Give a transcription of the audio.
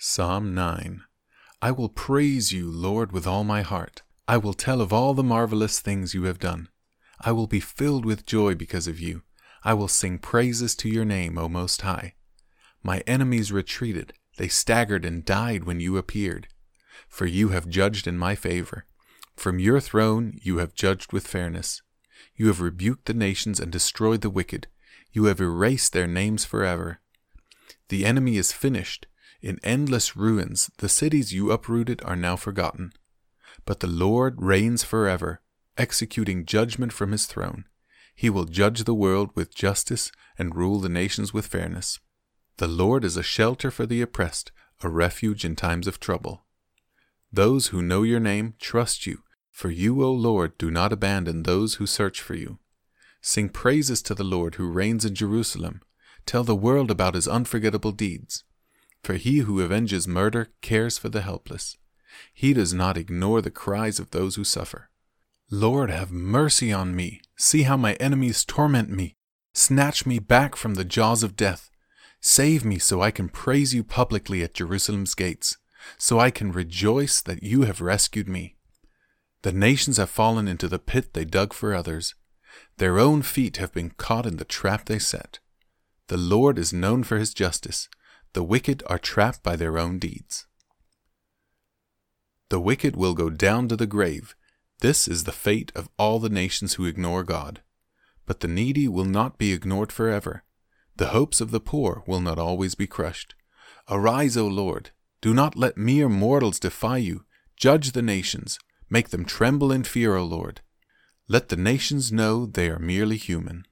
Psalm 9 I will praise you, Lord, with all my heart. I will tell of all the marvelous things you have done. I will be filled with joy because of you. I will sing praises to your name, O Most High. My enemies retreated, they staggered and died when you appeared. For you have judged in my favor. From your throne you have judged with fairness. You have rebuked the nations and destroyed the wicked. You have erased their names forever. The enemy is finished. In endless ruins, the cities you uprooted are now forgotten. But the Lord reigns forever, executing judgment from his throne. He will judge the world with justice and rule the nations with fairness. The Lord is a shelter for the oppressed, a refuge in times of trouble. Those who know your name trust you, for you, O Lord, do not abandon those who search for you. Sing praises to the Lord who reigns in Jerusalem. Tell the world about his unforgettable deeds. For he who avenges murder cares for the helpless. He does not ignore the cries of those who suffer. Lord, have mercy on me. See how my enemies torment me. Snatch me back from the jaws of death. Save me so I can praise you publicly at Jerusalem's gates, so I can rejoice that you have rescued me. The nations have fallen into the pit they dug for others. Their own feet have been caught in the trap they set. The Lord is known for his justice. The wicked are trapped by their own deeds. The wicked will go down to the grave. This is the fate of all the nations who ignore God. But the needy will not be ignored forever. The hopes of the poor will not always be crushed. Arise, O Lord. Do not let mere mortals defy you. Judge the nations. Make them tremble in fear, O Lord. Let the nations know they are merely human.